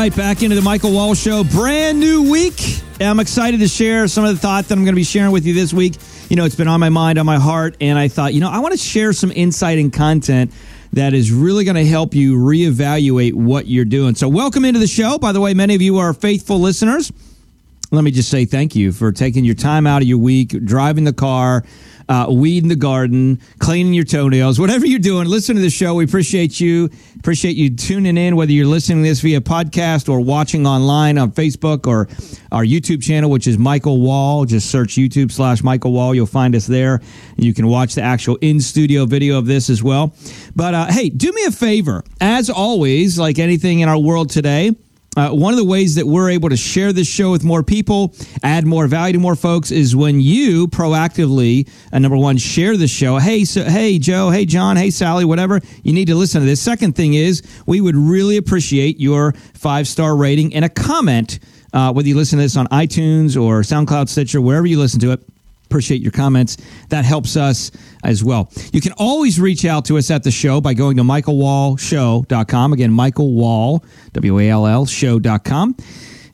right, back into the Michael Wall Show. Brand new week. I'm excited to share some of the thoughts that I'm going to be sharing with you this week. You know, it's been on my mind, on my heart, and I thought, you know, I want to share some insight and content that is really going to help you reevaluate what you're doing. So, welcome into the show. By the way, many of you are faithful listeners. Let me just say thank you for taking your time out of your week, driving the car uh, weeding the garden, cleaning your toenails, whatever you're doing, listen to the show. We appreciate you. Appreciate you tuning in, whether you're listening to this via podcast or watching online on Facebook or our YouTube channel, which is Michael Wall. Just search YouTube slash Michael Wall. You'll find us there. You can watch the actual in studio video of this as well. But uh, hey, do me a favor. As always, like anything in our world today, uh, one of the ways that we're able to share this show with more people, add more value to more folks, is when you proactively, uh, number one, share the show. Hey, so, hey, Joe. Hey, John. Hey, Sally. Whatever. You need to listen to this. Second thing is, we would really appreciate your five star rating and a comment. Uh, whether you listen to this on iTunes or SoundCloud, Stitcher, wherever you listen to it appreciate your comments. That helps us as well. You can always reach out to us at the show by going to michaelwallshow.com. Again, Michael Wall, W A L L, show.com.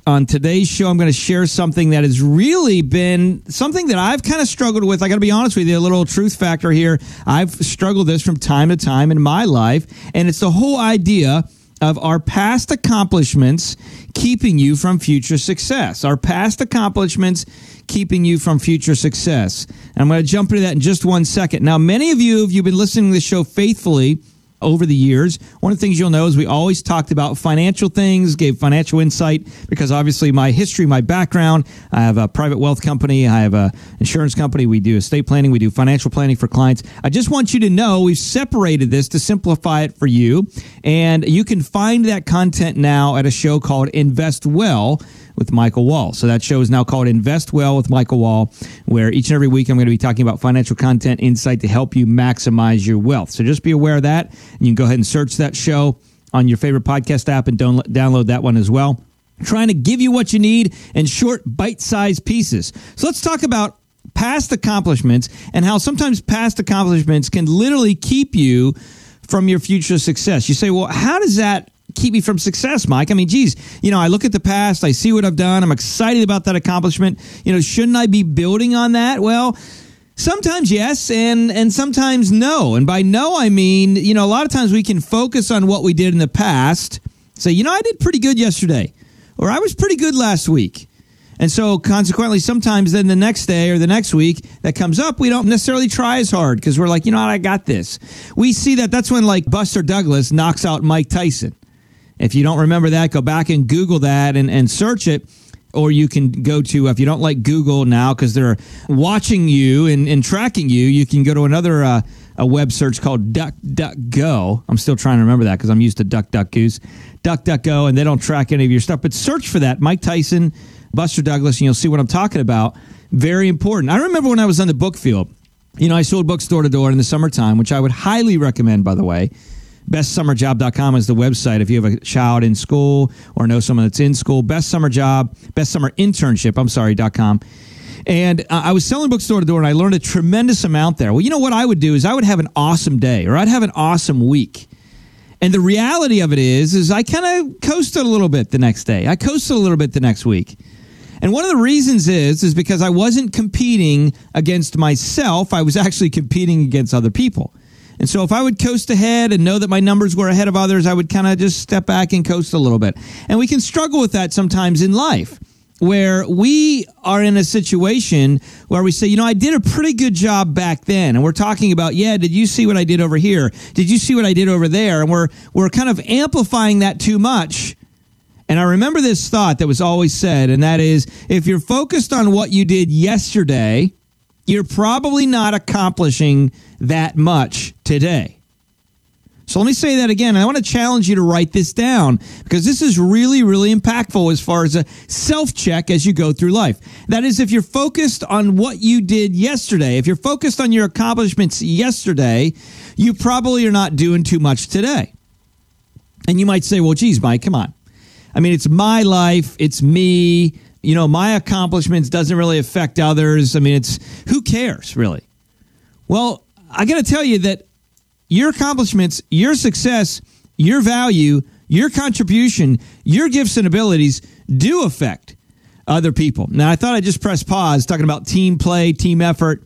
On today's show, I'm going to share something that has really been something that I've kind of struggled with. I got to be honest with you, a little truth factor here. I've struggled this from time to time in my life, and it's the whole idea of our past accomplishments keeping you from future success. Our past accomplishments keeping you from future success. And I'm going to jump into that in just one second. Now, many of you, if you've been listening to the show faithfully, over the years. One of the things you'll know is we always talked about financial things, gave financial insight because obviously my history, my background, I have a private wealth company, I have a insurance company, we do estate planning, we do financial planning for clients. I just want you to know we've separated this to simplify it for you and you can find that content now at a show called Invest Well with Michael Wall. So that show is now called Invest Well with Michael Wall, where each and every week I'm going to be talking about financial content insight to help you maximize your wealth. So just be aware of that. And you can go ahead and search that show on your favorite podcast app and download that one as well. trying to give you what you need in short, bite sized pieces. So let's talk about past accomplishments and how sometimes past accomplishments can literally keep you from your future success. You say, well, how does that keep me from success, Mike? I mean, geez, you know, I look at the past, I see what I've done, I'm excited about that accomplishment. You know, shouldn't I be building on that? Well, Sometimes yes, and and sometimes no. And by no, I mean you know a lot of times we can focus on what we did in the past. Say, you know, I did pretty good yesterday, or I was pretty good last week. And so, consequently, sometimes then the next day or the next week that comes up, we don't necessarily try as hard because we're like, you know what, I got this. We see that that's when like Buster Douglas knocks out Mike Tyson. If you don't remember that, go back and Google that and, and search it. Or you can go to, if you don't like Google now because they're watching you and, and tracking you, you can go to another uh, a web search called DuckDuckGo. I'm still trying to remember that because I'm used to DuckDuckGoose. DuckDuckGo, and they don't track any of your stuff. But search for that, Mike Tyson, Buster Douglas, and you'll see what I'm talking about. Very important. I remember when I was on the book field, you know, I sold books door to door in the summertime, which I would highly recommend, by the way. BestSummerJob.com is the website if you have a child in school or know someone that's in school. Best summer job, best summer internship, I'm sorry, .com. And uh, I was selling books door to door and I learned a tremendous amount there. Well, you know what I would do is I would have an awesome day or I'd have an awesome week. And the reality of it is, is I kind of coasted a little bit the next day. I coasted a little bit the next week. And one of the reasons is, is because I wasn't competing against myself. I was actually competing against other people. And so if I would coast ahead and know that my numbers were ahead of others, I would kind of just step back and coast a little bit. And we can struggle with that sometimes in life where we are in a situation where we say, you know, I did a pretty good job back then. And we're talking about, yeah, did you see what I did over here? Did you see what I did over there? And we're, we're kind of amplifying that too much. And I remember this thought that was always said, and that is if you're focused on what you did yesterday, you're probably not accomplishing that much today. So let me say that again. I want to challenge you to write this down because this is really, really impactful as far as a self check as you go through life. That is, if you're focused on what you did yesterday, if you're focused on your accomplishments yesterday, you probably are not doing too much today. And you might say, well, geez, Mike, come on. I mean, it's my life, it's me you know, my accomplishments doesn't really affect others. I mean, it's who cares really? Well, I got to tell you that your accomplishments, your success, your value your contribution, your gifts and abilities do affect other people. Now, I thought I'd just press pause talking about team play, team effort,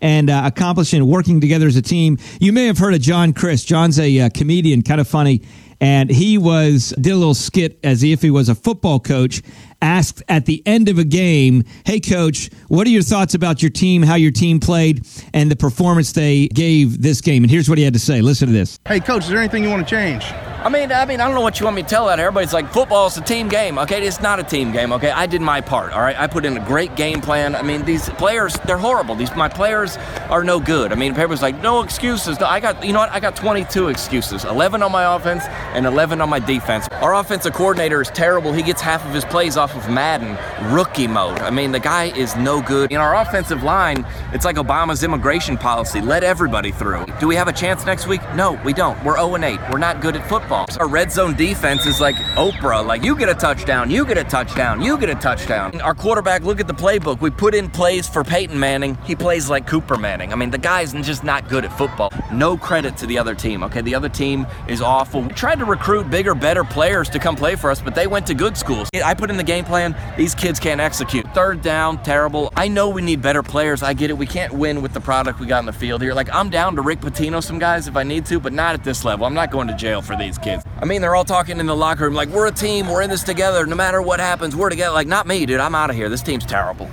and uh, accomplishing working together as a team. You may have heard of John Crist. John's a uh, comedian, kind of funny, and he was did a little skit as if he was a football coach asked at the end of a game, Hey, coach, what are your thoughts about your team, how your team played, and the performance they gave this game? And here's what he had to say. Listen to this. Hey, coach, is there anything you want to change? I mean, I mean, I don't know what you want me to tell out. Everybody's like, football is a team game. Okay, it's not a team game. Okay, I did my part. All right, I put in a great game plan. I mean, these players, they're horrible. These my players are no good. I mean, everybody's like, no excuses. No, I got, you know what? I got 22 excuses. 11 on my offense and 11 on my defense. Our offensive coordinator is terrible. He gets half of his plays off of Madden rookie mode. I mean, the guy is no good. In our offensive line, it's like Obama's immigration policy. Let everybody through. Do we have a chance next week? No, we don't. We're 0 8. We're not good at football football. Our red zone defense is like Oprah, like you get a touchdown, you get a touchdown, you get a touchdown. Our quarterback, look at the playbook. We put in plays for Peyton Manning. He plays like Cooper Manning. I mean, the guy's just not good at football. No credit to the other team, okay? The other team is awful. We tried to recruit bigger, better players to come play for us, but they went to good schools. I put in the game plan, these kids can't execute. Third down, terrible. I know we need better players. I get it. We can't win with the product we got in the field here. Like, I'm down to Rick Pitino some guys if I need to, but not at this level. I'm not going to jail for these kids. I mean, they're all talking in the locker room like, we're a team, we're in this together. No matter what happens, we're together. Like, not me, dude. I'm out of here. This team's terrible.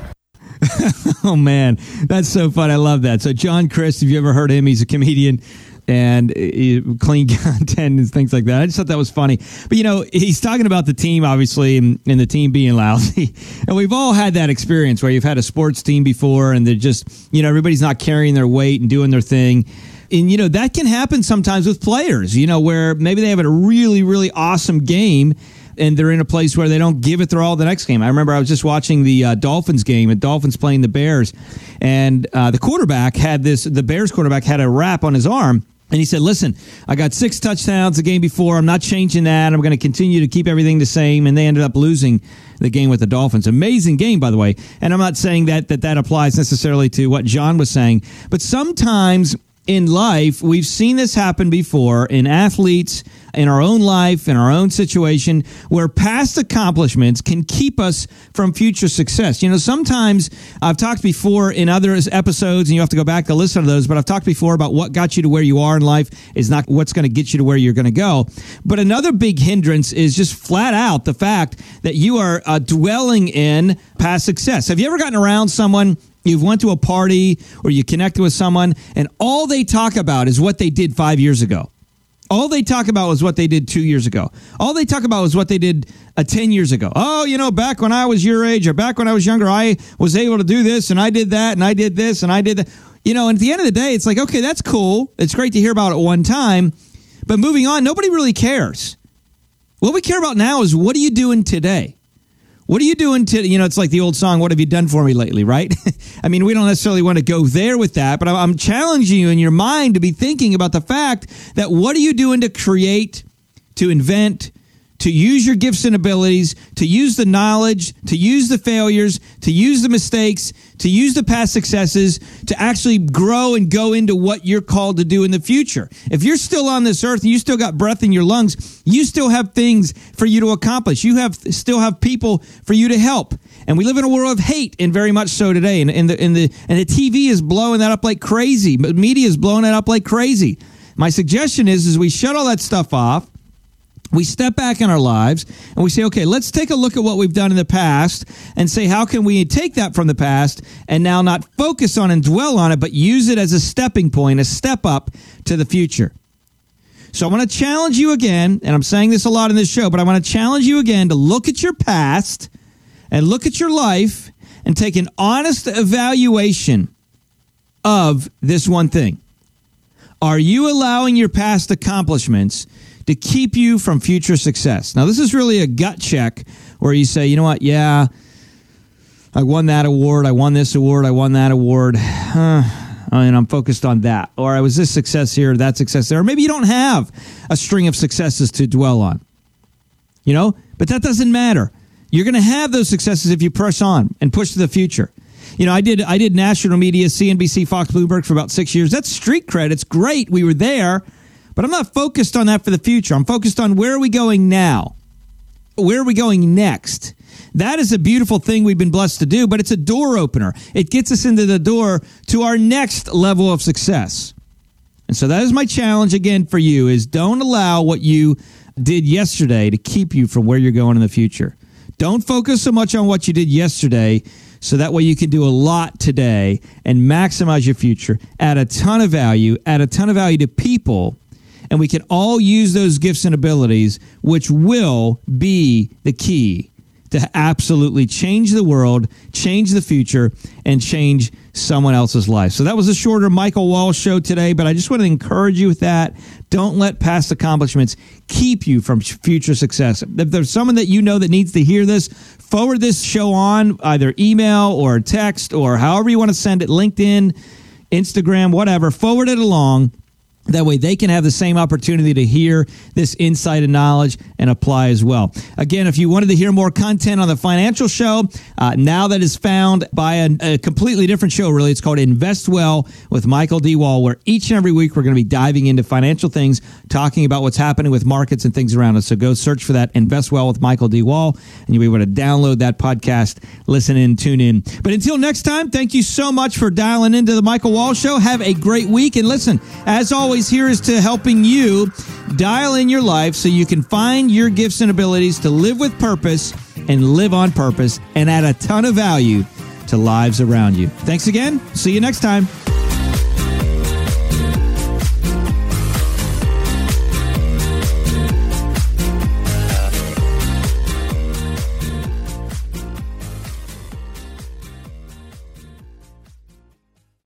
oh, man. That's so fun. I love that. So, John Crist, have you ever heard him? He's a comedian and clean content and things like that. I just thought that was funny. But you know, he's talking about the team, obviously, and, and, the team being lousy. And we've all had that experience where you've had a sports team before, and they're just, you know, everybody's not carrying their weight and doing their thing. And, you know, that can happen sometimes with players, you know, where maybe they have a really, really awesome game and they're in a place where they don't give it their all the next game. I remember I was just watching the uh, Dolphins game, and Dolphins playing the Bears, and uh, the quarterback had this. The Bears quarterback had a wrap on his arm. And he said, Listen, I got six touchdowns the game before. I'm not changing that. I'm going to continue to keep everything the same. And they ended up losing the game with the Dolphins. Amazing game, by the way. And I'm not saying that that, that applies necessarily to what John was saying, but sometimes in life, we've seen this happen before in athletes, in our own life, in our own situation, where past accomplishments can keep us from future success. You know, sometimes I've talked before in other episodes, and you have to go back to listen to those, but I've talked before about what got you to where you are in life is not what's going to get you to where you're going to go. But another big hindrance is just flat out the fact that you are uh, dwelling in past success. Have you ever gotten around someone You've went to a party or you connected with someone and all they talk about is what they did 5 years ago. All they talk about was what they did 2 years ago. All they talk about was what they did uh, 10 years ago. Oh, you know, back when I was your age or back when I was younger, I was able to do this and I did that and I did this and I did that. You know, and at the end of the day, it's like, okay, that's cool. It's great to hear about it one time. But moving on, nobody really cares. What we care about now is what are you doing today? What are you doing to, you know, it's like the old song, What Have You Done For Me Lately, right? I mean, we don't necessarily want to go there with that, but I'm challenging you in your mind to be thinking about the fact that what are you doing to create, to invent, to use your gifts and abilities, to use the knowledge, to use the failures, to use the mistakes, to use the past successes, to actually grow and go into what you're called to do in the future. If you're still on this earth and you still got breath in your lungs, you still have things for you to accomplish. You have still have people for you to help. And we live in a world of hate, and very much so today. And, and the and the and the TV is blowing that up like crazy. Media is blowing it up like crazy. My suggestion is, is we shut all that stuff off we step back in our lives and we say, okay, let's take a look at what we've done in the past and say, how can we take that from the past and now not focus on and dwell on it, but use it as a stepping point, a step up to the future? So I want to challenge you again, and I'm saying this a lot in this show, but I want to challenge you again to look at your past and look at your life and take an honest evaluation of this one thing. Are you allowing your past accomplishments to keep you from future success. Now, this is really a gut check where you say, you know what, yeah, I won that award, I won this award, I won that award. Huh, and I'm focused on that. Or I was this success here, that success there. Or maybe you don't have a string of successes to dwell on. You know, but that doesn't matter. You're going to have those successes if you press on and push to the future. You know, I did I did national media, CNBC, Fox, Bloomberg for about six years. That's street cred. It's great. We were there. But I'm not focused on that for the future. I'm focused on where are we going now? Where are we going next? That is a beautiful thing we've been blessed to do, but it's a door opener. It gets us into the door to our next level of success. And so that is my challenge again for you is don't allow what you did yesterday to keep you from where you're going in the future. Don't focus so much on what you did yesterday so that way you can do a lot today and maximize your future, add a ton of value, add a ton of value to people, and we can all use those gifts and abilities, which will be the key to absolutely change the world, change the future, and change someone else's life. So that was a shorter Michael Wall show today, but I just want to encourage you with that. Don't let past accomplishments keep you from future success. If there's someone that you know that needs to hear this, forward this show on either email or text or however you want to send it, LinkedIn, Instagram, whatever. Forward it along that way, they can have the same opportunity to hear this insight and knowledge and apply as well. Again, if you wanted to hear more content on the financial show, uh, now that is found by a, a, completely different show, really. It's called Invest Well with Michael D. Wall, where each and every week we're going to be diving into financial things, talking about what's happening with markets and things around us. So go search for that Invest Well with Michael D. Wall, and you'll be able to download that podcast, listen in, tune in. But until next time, thank you so much for dialing into the Michael Wall Show. Have a great week. And listen, as always, always here is to helping you dial in your life so you can find your gifts and abilities to live with purpose and live on purpose and add a ton of value to lives around you. Thanks again. See you next time.